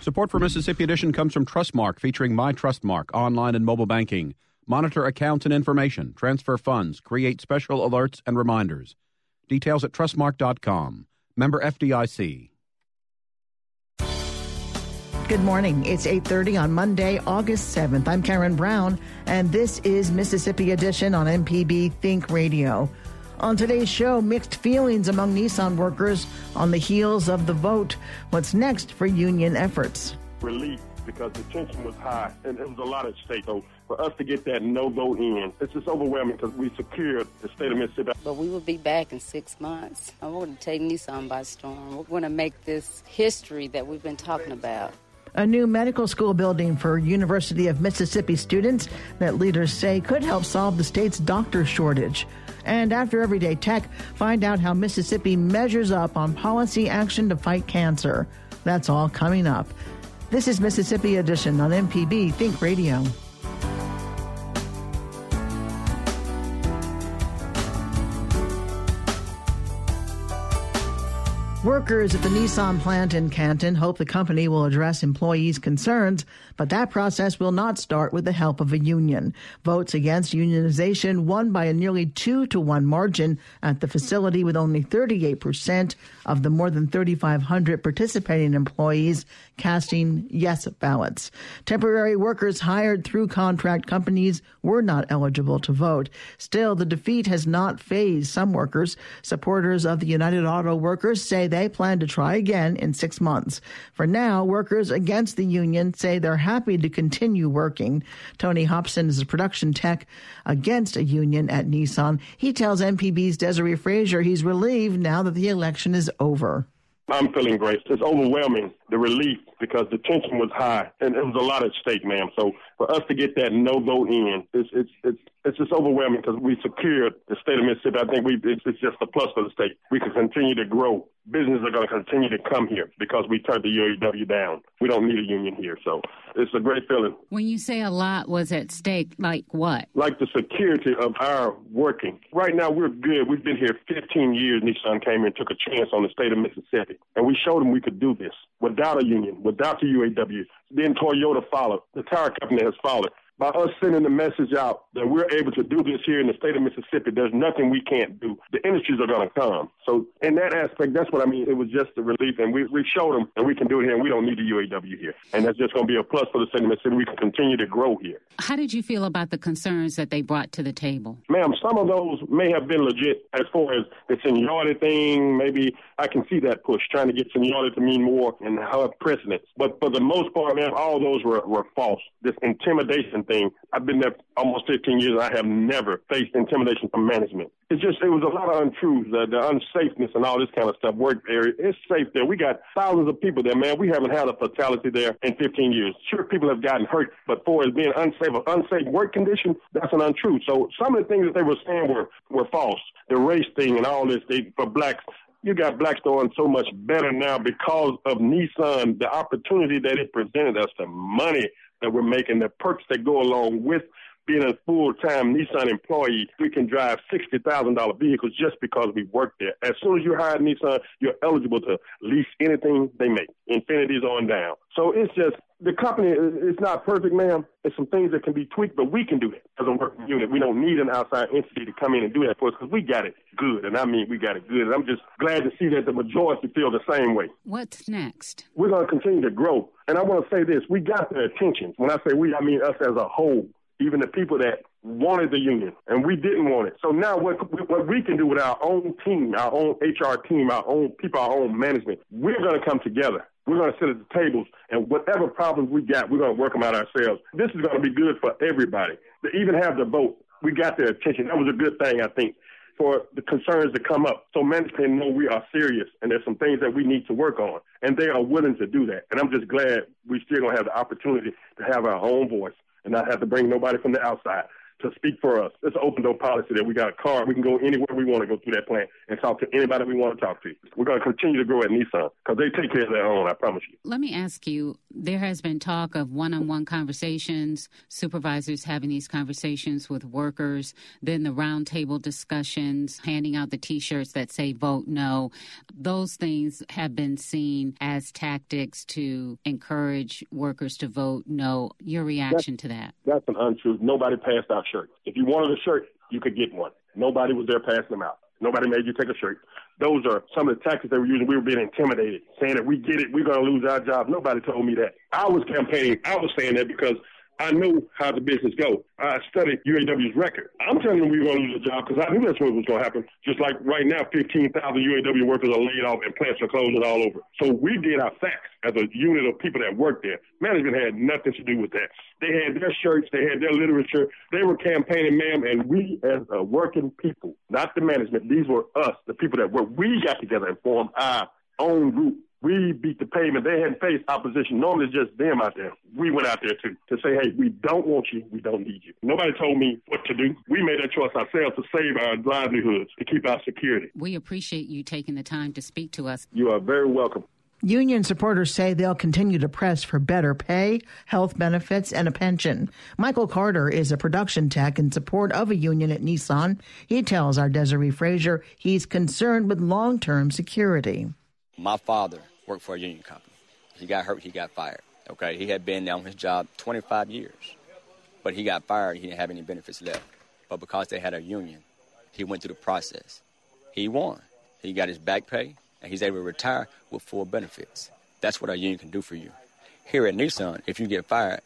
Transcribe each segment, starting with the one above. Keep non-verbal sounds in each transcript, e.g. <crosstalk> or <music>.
Support for Mississippi Edition comes from Trustmark, featuring My Trustmark online and mobile banking. Monitor accounts and information, transfer funds, create special alerts and reminders. Details at trustmark.com. Member FDIC. Good morning. It's 8:30 on Monday, August 7th. I'm Karen Brown and this is Mississippi Edition on MPB Think Radio. On today's show, mixed feelings among Nissan workers on the heels of the vote. What's next for union efforts? Relief because the tension was high and it was a lot at stake. So for us to get that no vote in, it's just overwhelming because we secured the state of Mississippi. But we will be back in six months. I want to take Nissan by storm. We're going to make this history that we've been talking about. A new medical school building for University of Mississippi students that leaders say could help solve the state's doctor shortage. And after Everyday Tech, find out how Mississippi measures up on policy action to fight cancer. That's all coming up. This is Mississippi Edition on MPB Think Radio. Workers at the Nissan plant in Canton hope the company will address employees' concerns, but that process will not start with the help of a union. Votes against unionization won by a nearly two to one margin at the facility with only 38% of the more than 3,500 participating employees casting yes ballots. Temporary workers hired through contract companies were not eligible to vote. Still, the defeat has not phased some workers. Supporters of the United Auto Workers say they plan to try again in six months. For now, workers against the union say they're happy to continue working. Tony Hobson is a production tech against a union at Nissan. He tells MPB's Desare Frazier he's relieved now that the election is over. I'm feeling great. It's overwhelming, the relief, because the tension was high and it was a lot at stake, ma'am. So for us to get that no vote in, it's it's it's it's just overwhelming because we secured the state of Mississippi. I think we it's, it's just a plus for the state. We can continue to grow. Businesses are going to continue to come here because we turned the UAW down. We don't need a union here, so it's a great feeling. When you say a lot was at stake, like what? Like the security of our working. Right now, we're good. We've been here 15 years. Nissan came here and took a chance on the state of Mississippi, and we showed them we could do this without a union, without the UAW. Then Toyota followed. The tire company has followed by us sending the message out that we're able to do this here in the state of Mississippi, there's nothing we can't do. The industries are going to come. So in that aspect, that's what I mean. It was just a relief, and we, we showed them that we can do it here, and we don't need the UAW here. And that's just going to be a plus for the state of Mississippi. We can continue to grow here. How did you feel about the concerns that they brought to the table? Ma'am, some of those may have been legit as far as the seniority thing. Maybe I can see that push, trying to get seniority to mean more and have precedence. But for the most part, ma'am, all those were, were false. This intimidation thing. I've been there almost 15 years. I have never faced intimidation from management. It's just, it was a lot of untruths, the, the unsafeness and all this kind of stuff. Work area, it's safe there. We got thousands of people there, man. We haven't had a fatality there in 15 years. Sure, people have gotten hurt, but for it being unsafe, unsafe work condition, that's an untruth. So some of the things that they were saying were, were false. The race thing and all this, they, for blacks, you got blacks doing so much better now because of Nissan, the opportunity that it presented us, the money that we're making, the perks that go along with being a full-time Nissan employee, we can drive $60,000 vehicles just because we work there. As soon as you hire Nissan, you're eligible to lease anything they make, Infinitis on down. So it's just, the company is not perfect, ma'am. There's some things that can be tweaked, but we can do that as a working unit. We don't need an outside entity to come in and do that for us because we got it good. And I mean, we got it good. And I'm just glad to see that the majority feel the same way. What's next? We're going to continue to grow. And I want to say this we got their attention. When I say we, I mean us as a whole, even the people that wanted the union and we didn't want it. So now what, what we can do with our own team, our own HR team, our own people, our own management, we're going to come together we're going to sit at the tables, and whatever problems we got, we're going to work them out ourselves. This is going to be good for everybody. To even have the vote, we got their attention. That was a good thing, I think, for the concerns to come up. So management know we are serious, and there's some things that we need to work on, and they are willing to do that. And I'm just glad we still going to have the opportunity to have our own voice and not have to bring nobody from the outside to speak for us. It's an open door policy that we got a car. We can go anywhere we want to go through that plant and talk to anybody we want to talk to. We're going to continue to grow at Nissan because they take care of their own, I promise you. Let me ask you there has been talk of one on one conversations, supervisors having these conversations with workers, then the roundtable discussions, handing out the t shirts that say vote no. Those things have been seen as tactics to encourage workers to vote no. Your reaction that's, to that? That's an untruth. Nobody passed out shirts. If you wanted a shirt, you could get one. Nobody was there passing them out. Nobody made you take a shirt. Those are some of the tactics they were using. We were being intimidated, saying that we get it, we're going to lose our job. Nobody told me that. I was campaigning. I was saying that because I knew how the business go. I studied UAW's record. I'm telling them we were going to lose a job because I knew that's what was going to happen. Just like right now, 15,000 UAW workers are laid off and plants are closing all over. So we did our facts as a unit of people that worked there. Management had nothing to do with that. They had their shirts, they had their literature, they were campaigning, ma'am, and we as a working people, not the management, these were us, the people that worked. We got together and formed our own group we beat the pavement. They hadn't faced opposition. Normally it's just them out there. We went out there too to say, hey, we don't want you. We don't need you. Nobody told me what to do. We made that choice ourselves to save our livelihoods, to keep our security. We appreciate you taking the time to speak to us. You are very welcome. Union supporters say they'll continue to press for better pay, health benefits, and a pension. Michael Carter is a production tech in support of a union at Nissan. He tells our Desare Frazier he's concerned with long term security. My father worked for a union company. He got hurt, he got fired. Okay, he had been on his job 25 years, but he got fired. He didn't have any benefits left. But because they had a union, he went through the process. He won. He got his back pay, and he's able to retire with full benefits. That's what a union can do for you. Here at Nissan, if you get fired,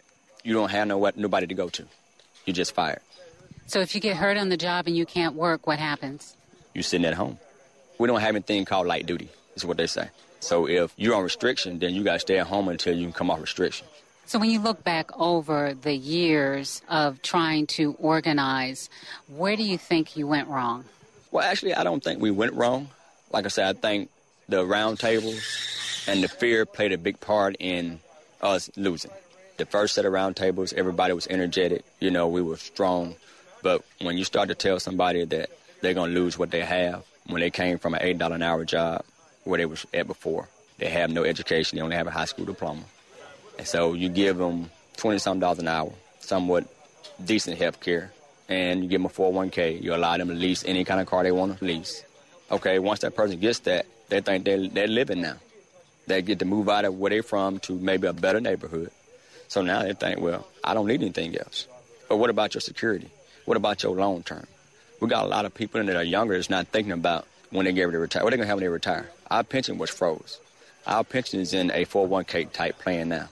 you don't have no nobody to go to. You're just fired. So if you get hurt on the job and you can't work, what happens? You're sitting at home. We don't have anything called light duty is what they say. So if you're on restriction, then you got to stay at home until you can come off restriction. So when you look back over the years of trying to organize, where do you think you went wrong? Well, actually, I don't think we went wrong. Like I said, I think the roundtables and the fear played a big part in us losing. The first set of roundtables, everybody was energetic. You know, we were strong. But when you start to tell somebody that they're going to lose what they have when they came from an $8 an hour job where they was at before. They have no education. They only have a high school diploma. And so you give them 20 some dollars an hour, somewhat decent health care, and you give them a 401k. You allow them to lease any kind of car they want to lease. Okay, once that person gets that, they think they're, they're living now. They get to move out of where they're from to maybe a better neighborhood. So now they think, well, I don't need anything else. But what about your security? What about your long term? We got a lot of people in that are younger that's not thinking about when they get ready to retire. What are they going to have when they retire? Our pension was froze. Our pension is in a 401k type plan now.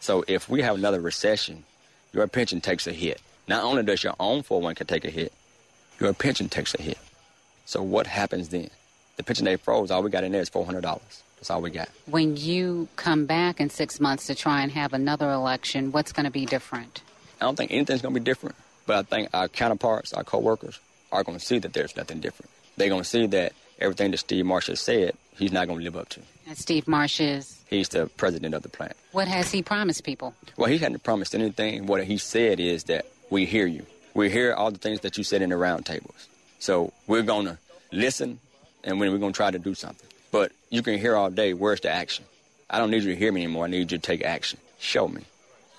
So if we have another recession, your pension takes a hit. Not only does your own 401k take a hit, your pension takes a hit. So what happens then? The pension they froze, all we got in there is $400. That's all we got. When you come back in six months to try and have another election, what's going to be different? I don't think anything's going to be different, but I think our counterparts, our coworkers, are going to see that there's nothing different. They're going to see that everything that Steve Marsh has said, he's not going to live up to. And Steve Marsh is? He's the president of the plant. What has he promised people? Well, he hadn't promised anything. What he said is that we hear you. We hear all the things that you said in the roundtables. So we're going to listen and we're going to try to do something. But you can hear all day, where's the action? I don't need you to hear me anymore. I need you to take action. Show me.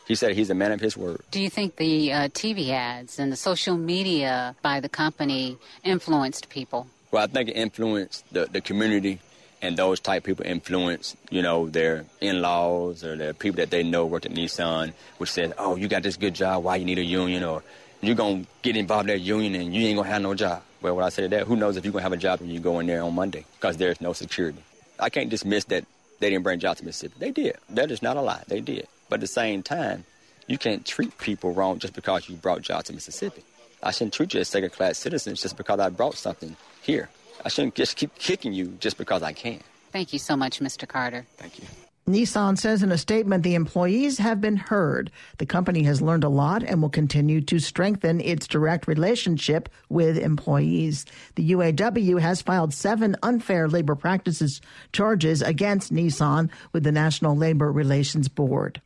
He said he's a man of his word. Do you think the uh, TV ads and the social media by the company influenced people? Well, I think it influenced the, the community and those type people influence, you know, their in-laws or their people that they know work at Nissan, which says, oh, you got this good job, why you need a union? Or you're going to get involved in that union and you ain't going to have no job. Well, when I say that, who knows if you're going to have a job when you go in there on Monday because there's no security. I can't dismiss that they didn't bring jobs to Mississippi. They did. That is not a lie. They did. But at the same time, you can't treat people wrong just because you brought jobs to Mississippi. I shouldn't treat you as second class citizens just because I brought something here. I shouldn't just keep kicking you just because I can. Thank you so much, Mr. Carter. Thank you. Nissan says in a statement the employees have been heard. The company has learned a lot and will continue to strengthen its direct relationship with employees. The UAW has filed seven unfair labor practices charges against Nissan with the National Labor Relations Board.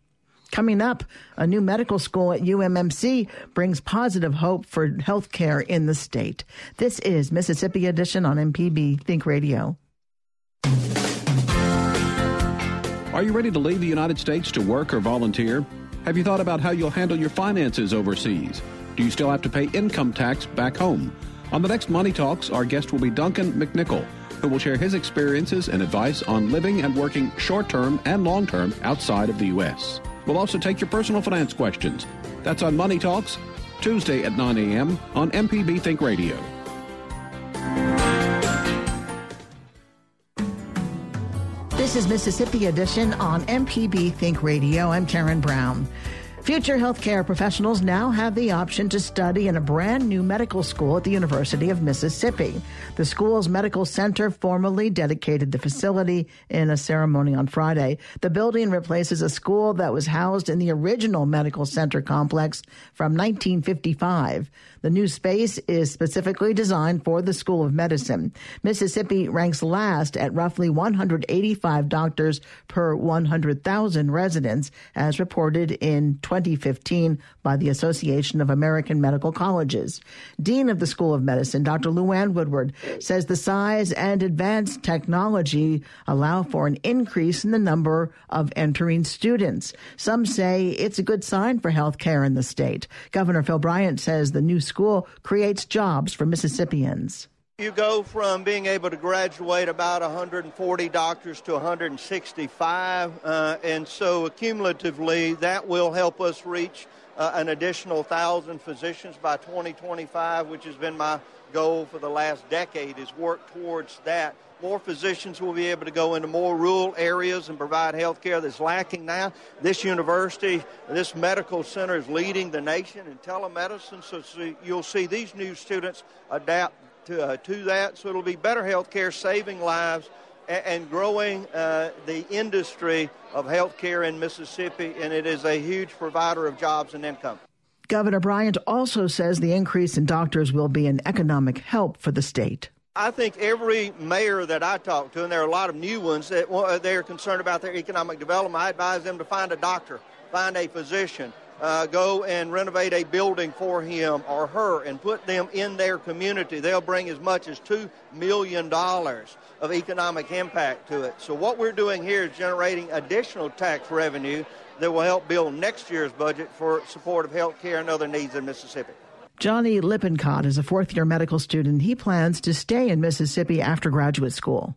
Coming up, a new medical school at UMMC brings positive hope for health care in the state. This is Mississippi Edition on MPB Think Radio. Are you ready to leave the United States to work or volunteer? Have you thought about how you'll handle your finances overseas? Do you still have to pay income tax back home? On the next Money Talks, our guest will be Duncan McNichol, who will share his experiences and advice on living and working short term and long term outside of the U.S. We'll also take your personal finance questions. That's on Money Talks, Tuesday at 9 a.m. on MPB Think Radio. This is Mississippi Edition on MPB Think Radio. I'm Karen Brown. Future healthcare professionals now have the option to study in a brand new medical school at the University of Mississippi. The school's medical center formally dedicated the facility in a ceremony on Friday. The building replaces a school that was housed in the original medical center complex from 1955. The new space is specifically designed for the School of Medicine. Mississippi ranks last at roughly 185 doctors per 100,000 residents, as reported in 2015 by the Association of American Medical Colleges. Dean of the School of Medicine, Dr. LouAnn Woodward, says the size and advanced technology allow for an increase in the number of entering students. Some say it's a good sign for health care in the state. Governor Phil Bryant says the new school creates jobs for Mississippians. You go from being able to graduate about 140 doctors to 165, uh, and so cumulatively that will help us reach uh, an additional 1,000 physicians by 2025, which has been my goal for the last decade, is work towards that. More physicians will be able to go into more rural areas and provide health care that's lacking now. This university, this medical center is leading the nation in telemedicine, so you'll see these new students adapt to, uh, to that. So it'll be better health care, saving lives, and, and growing uh, the industry of health care in Mississippi, and it is a huge provider of jobs and income. Governor Bryant also says the increase in doctors will be an economic help for the state. I think every mayor that I talk to, and there are a lot of new ones that they're concerned about their economic development, I advise them to find a doctor, find a physician, uh, go and renovate a building for him or her and put them in their community. They'll bring as much as $2 million of economic impact to it. So, what we're doing here is generating additional tax revenue that will help build next year's budget for support of health care and other needs in Mississippi. Johnny Lippincott is a fourth year medical student. He plans to stay in Mississippi after graduate school.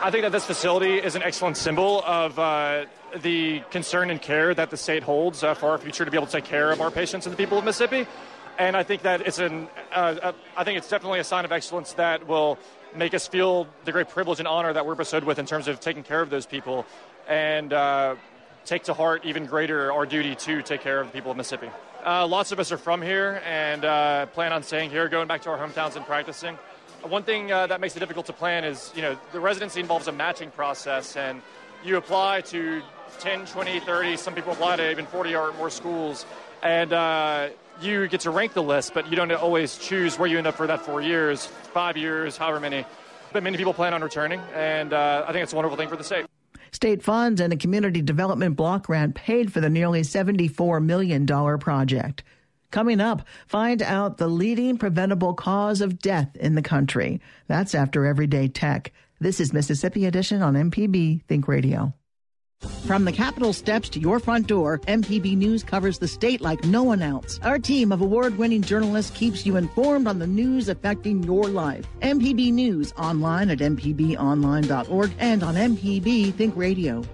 I think that this facility is an excellent symbol of uh, the concern and care that the state holds uh, for our future to be able to take care of our patients and the people of Mississippi. And I think that it's an, uh, uh I think it's definitely a sign of excellence that will make us feel the great privilege and honor that we're bestowed with in terms of taking care of those people, and uh, take to heart even greater our duty to take care of the people of Mississippi. Uh, lots of us are from here and plan on staying here, going back to our hometowns and practicing. One thing uh, that makes it difficult to plan is, you know, the residency involves a matching process, and you apply to 10, 20, 30, some people apply to even 40 or more schools, and uh, you get to rank the list, but you don't always choose where you end up for that four years, five years, however many. But many people plan on returning, and uh, I think it's a wonderful thing for the state. State funds and a community development block grant paid for the nearly $74 million project. Coming up, find out the leading preventable cause of death in the country. That's after Everyday Tech. This is Mississippi Edition on MPB Think Radio. From the Capitol steps to your front door, MPB News covers the state like no one else. Our team of award winning journalists keeps you informed on the news affecting your life. MPB News online at MPBOnline.org and on MPB Think Radio.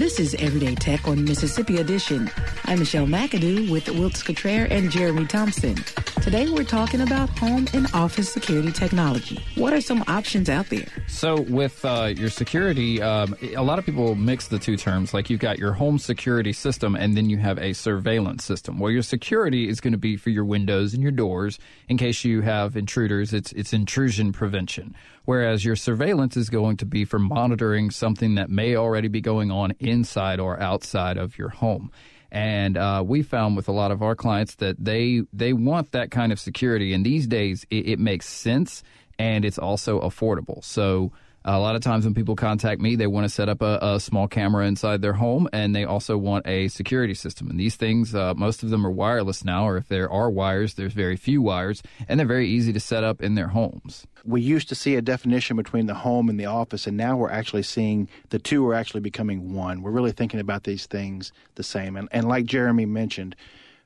This is Everyday Tech on Mississippi Edition. I'm Michelle McAdoo with Wilts Cottrell and Jeremy Thompson. Today we're talking about home and office security technology. What are some options out there? So, with uh, your security, um, a lot of people mix the two terms. Like you've got your home security system, and then you have a surveillance system. Well, your security is going to be for your windows and your doors in case you have intruders. It's it's intrusion prevention. Whereas your surveillance is going to be for monitoring something that may already be going on inside or outside of your home. And uh, we found with a lot of our clients that they they want that kind of security. And these days, it, it makes sense and it's also affordable. So a lot of times when people contact me, they want to set up a, a, small camera inside their home, and they also want a security system. And these things, uh, most of them are wireless now, or if there are wires, there's very few wires, and they're very easy to set up in their homes. We used to see a definition between the home and the office, and now we're actually seeing the two are actually becoming one. We're really thinking about these things the same. And, and like Jeremy mentioned,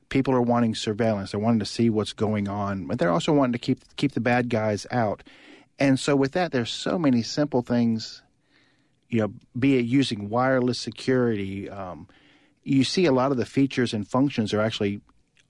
people are wanting surveillance. They're wanting to see what's going on, but they're also wanting to keep keep the bad guys out. And so with that, there's so many simple things, you know, be it using wireless security. Um, you see a lot of the features and functions are actually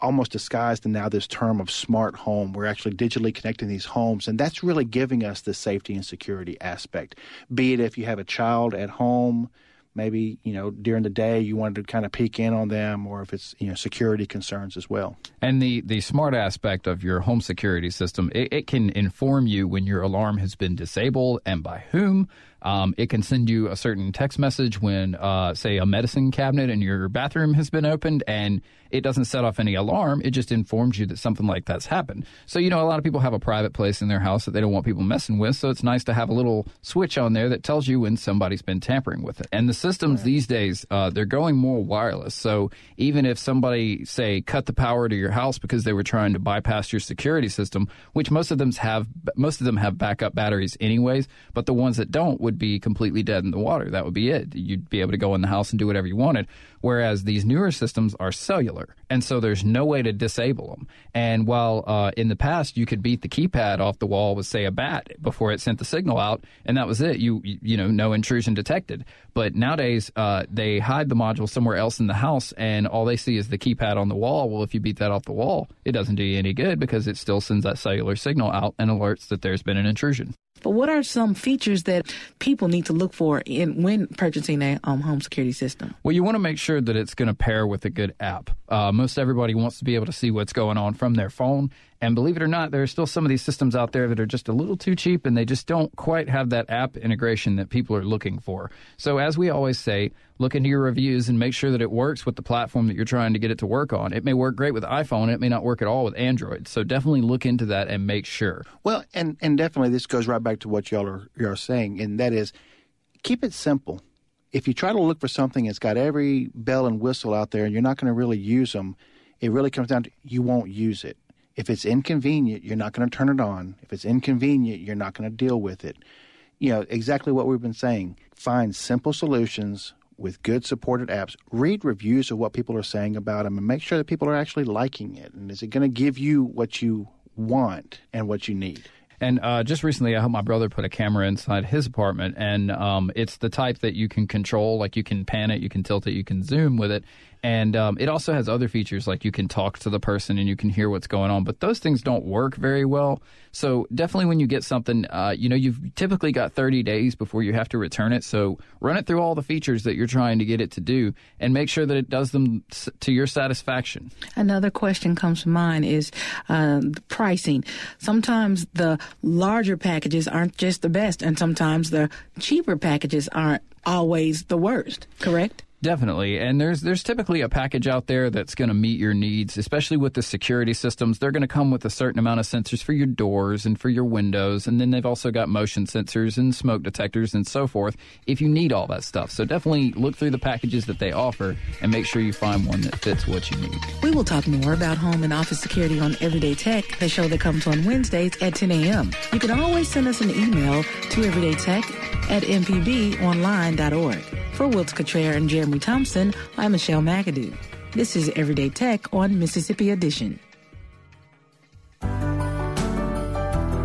almost disguised in now this term of smart home. We're actually digitally connecting these homes, and that's really giving us the safety and security aspect. Be it if you have a child at home, maybe you know during the day you wanted to kind of peek in on them or if it's you know security concerns as well. And the the smart aspect of your home security system it, it can inform you when your alarm has been disabled and by whom um, it can send you a certain text message when, uh, say, a medicine cabinet in your bathroom has been opened and it doesn't set off any alarm. It just informs you that something like that's happened. So, you know, a lot of people have a private place in their house that they don't want people messing with. So it's nice to have a little switch on there that tells you when somebody's been tampering with it. And the systems right. these days, uh, they're going more wireless. So even if somebody, say, cut the power to your house because they were trying to bypass your security system, which most of them have, most of them have backup batteries anyways, but the ones that don't would would be completely dead in the water. That would be it. You'd be able to go in the house and do whatever you wanted. Whereas these newer systems are cellular, and so there's no way to disable them. And while uh, in the past you could beat the keypad off the wall with say a bat before it sent the signal out, and that was it. You you know no intrusion detected. But nowadays uh, they hide the module somewhere else in the house, and all they see is the keypad on the wall. Well, if you beat that off the wall, it doesn't do you any good because it still sends that cellular signal out and alerts that there's been an intrusion. But what are some features that people need to look for in when purchasing a um, home security system? Well, you want to make sure that it's going to pair with a good app. Uh, most everybody wants to be able to see what's going on from their phone. And believe it or not, there are still some of these systems out there that are just a little too cheap and they just don't quite have that app integration that people are looking for. So, as we always say, look into your reviews and make sure that it works with the platform that you're trying to get it to work on. It may work great with iPhone, it may not work at all with Android. So, definitely look into that and make sure. Well, and, and definitely this goes right back to what y'all are, are saying, and that is keep it simple. If you try to look for something that's got every bell and whistle out there and you're not going to really use them, it really comes down to you won't use it. If it's inconvenient, you're not going to turn it on. If it's inconvenient, you're not going to deal with it. You know, exactly what we've been saying. Find simple solutions with good supported apps. Read reviews of what people are saying about them and make sure that people are actually liking it. And is it going to give you what you want and what you need? And uh, just recently, I helped my brother put a camera inside his apartment, and um, it's the type that you can control. Like you can pan it, you can tilt it, you can zoom with it, and um, it also has other features like you can talk to the person and you can hear what's going on. But those things don't work very well. So definitely, when you get something, uh, you know, you've typically got 30 days before you have to return it. So run it through all the features that you're trying to get it to do, and make sure that it does them to your satisfaction. Another question comes to mind is uh, pricing. Sometimes the larger packages aren't just the best, and sometimes the cheaper packages aren't always the worst. Correct? Definitely, and there's there's typically a package out there that's going to meet your needs, especially with the security systems. They're going to come with a certain amount of sensors for your doors and for your windows, and then they've also got motion sensors and smoke detectors and so forth. If you need all that stuff, so definitely look through the packages that they offer and make sure you find one that fits what you need. We will talk more about home and office security on Everyday Tech, the show that comes on Wednesdays at 10 a.m. You can always send us an email to everydaytech at mpbonline.org. For Wilts Cottrell and Jeremy Thompson, I'm Michelle McAdoo. This is Everyday Tech on Mississippi Edition.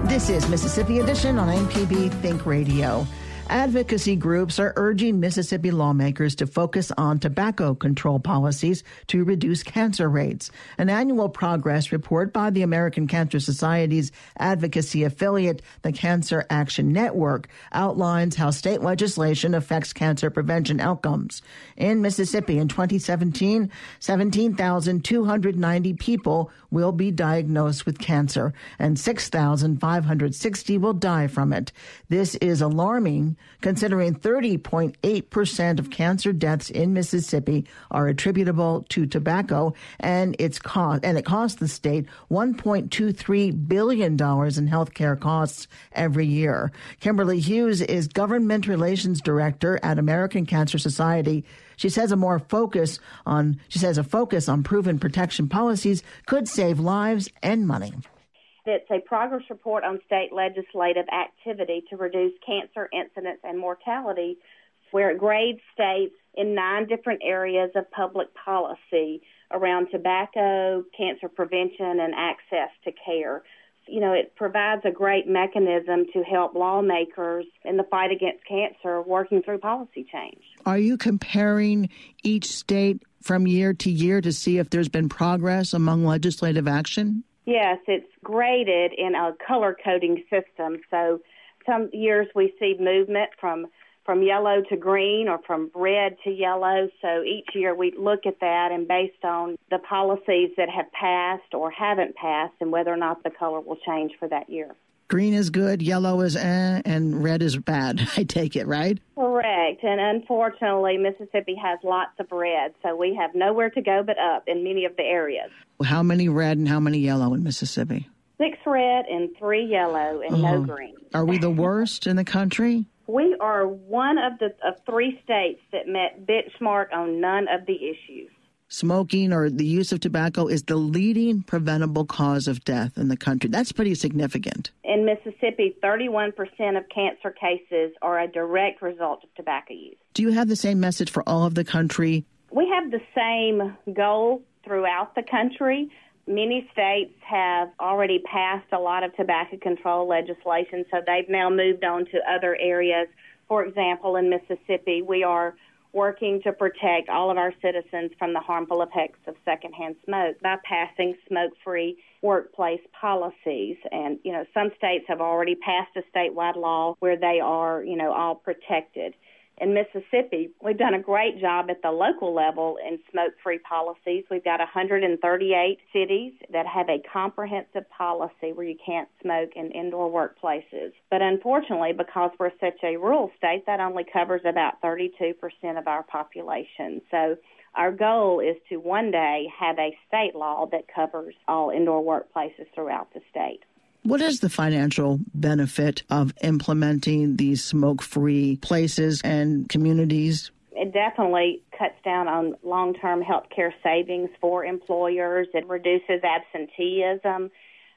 This is Mississippi Edition on MPB Think Radio. Advocacy groups are urging Mississippi lawmakers to focus on tobacco control policies to reduce cancer rates. An annual progress report by the American Cancer Society's advocacy affiliate, the Cancer Action Network, outlines how state legislation affects cancer prevention outcomes. In Mississippi in 2017, 17,290 people will be diagnosed with cancer and 6,560 will die from it. This is alarming considering 30.8% of cancer deaths in Mississippi are attributable to tobacco and its cost and it costs the state 1.23 billion dollars in healthcare costs every year. Kimberly Hughes is government relations director at American Cancer Society. She says a more focus on she says a focus on proven protection policies could save lives and money. It's a progress report on state legislative activity to reduce cancer incidence and mortality, where it grades states in nine different areas of public policy around tobacco, cancer prevention, and access to care. You know, it provides a great mechanism to help lawmakers in the fight against cancer working through policy change. Are you comparing each state from year to year to see if there's been progress among legislative action? Yes, it's graded in a color coding system. So some years we see movement from from yellow to green or from red to yellow. So each year we look at that and based on the policies that have passed or haven't passed and whether or not the color will change for that year. Green is good, yellow is eh, and red is bad. <laughs> I take it, right? Correct. And unfortunately, Mississippi has lots of red, so we have nowhere to go but up in many of the areas. How many red and how many yellow in Mississippi? Six red and three yellow and no green. Are we the worst in the country? We are one of the of three states that met benchmark on none of the issues. Smoking or the use of tobacco is the leading preventable cause of death in the country. That's pretty significant. In Mississippi, 31% of cancer cases are a direct result of tobacco use. Do you have the same message for all of the country? We have the same goal throughout the country. Many states have already passed a lot of tobacco control legislation, so they've now moved on to other areas. For example, in Mississippi, we are working to protect all of our citizens from the harmful effects of secondhand smoke by passing smoke-free workplace policies. And, you know, some states have already passed a statewide law where they are, you know, all protected in Mississippi, we've done a great job at the local level in smoke free policies. We've got 138 cities that have a comprehensive policy where you can't smoke in indoor workplaces. But unfortunately, because we're such a rural state, that only covers about 32% of our population. So our goal is to one day have a state law that covers all indoor workplaces throughout the state. What is the financial benefit of implementing these smoke free places and communities? It definitely cuts down on long term health care savings for employers. It reduces absenteeism.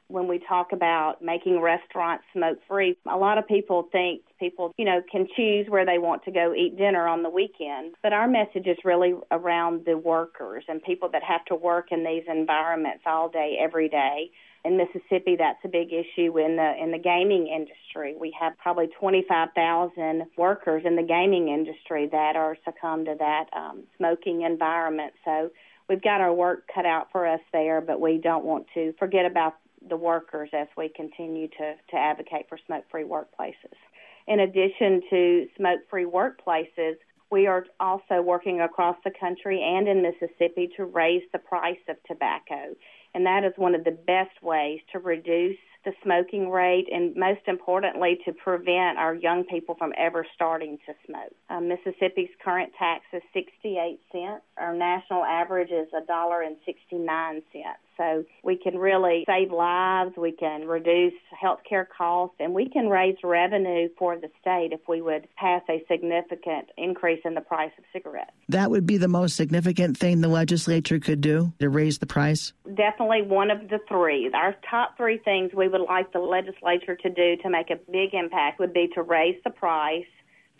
When we talk about making restaurants smoke free, a lot of people think people, you know, can choose where they want to go eat dinner on the weekend. But our message is really around the workers and people that have to work in these environments all day, every day in Mississippi, that's a big issue in the in the gaming industry. We have probably 25,000 workers in the gaming industry that are succumbed to that um, smoking environment. So we've got our work cut out for us there, but we don't want to forget about the workers as we continue to to advocate for smoke-free workplaces. In addition to smoke-free workplaces, we are also working across the country and in Mississippi to raise the price of tobacco and that is one of the best ways to reduce the smoking rate and most importantly to prevent our young people from ever starting to smoke. Uh, Mississippi's current tax is 68 cents. Our national average is a dollar and 69 cents. So we can really save lives, we can reduce healthcare costs, and we can raise revenue for the state if we would pass a significant increase in the price of cigarettes. That would be the most significant thing the legislature could do to raise the price? Definitely one of the three. Our top three things we would like the legislature to do to make a big impact would be to raise the price,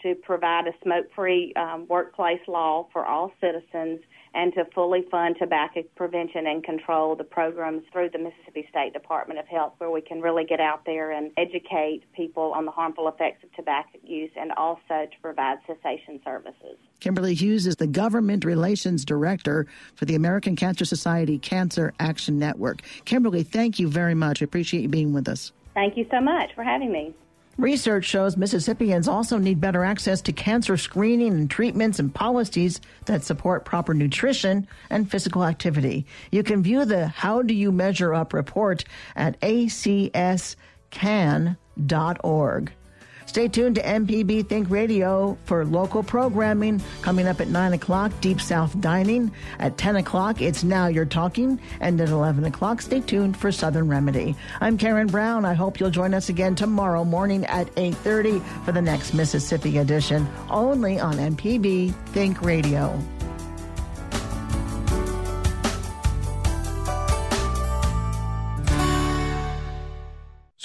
to provide a smoke free um, workplace law for all citizens, and to fully fund tobacco prevention and control the programs through the Mississippi State Department of Health, where we can really get out there and educate people on the harmful effects of tobacco use and also to provide cessation services. Kimberly Hughes is the Government Relations Director for the American Cancer Society Cancer Action Network. Kimberly, thank you very much. I appreciate you being with us. Thank you so much for having me. Research shows Mississippians also need better access to cancer screening and treatments and policies that support proper nutrition and physical activity. You can view the How Do You Measure Up report at acscan.org. Stay tuned to MPB Think Radio for local programming. Coming up at 9 o'clock, Deep South Dining. At 10 o'clock, it's Now You're Talking. And at 11 o'clock, stay tuned for Southern Remedy. I'm Karen Brown. I hope you'll join us again tomorrow morning at 8.30 for the next Mississippi edition, only on MPB Think Radio.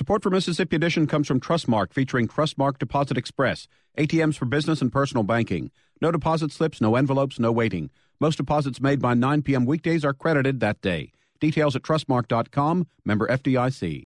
Support for Mississippi Edition comes from Trustmark, featuring Trustmark Deposit Express, ATMs for business and personal banking. No deposit slips, no envelopes, no waiting. Most deposits made by 9 p.m. weekdays are credited that day. Details at trustmark.com, member FDIC.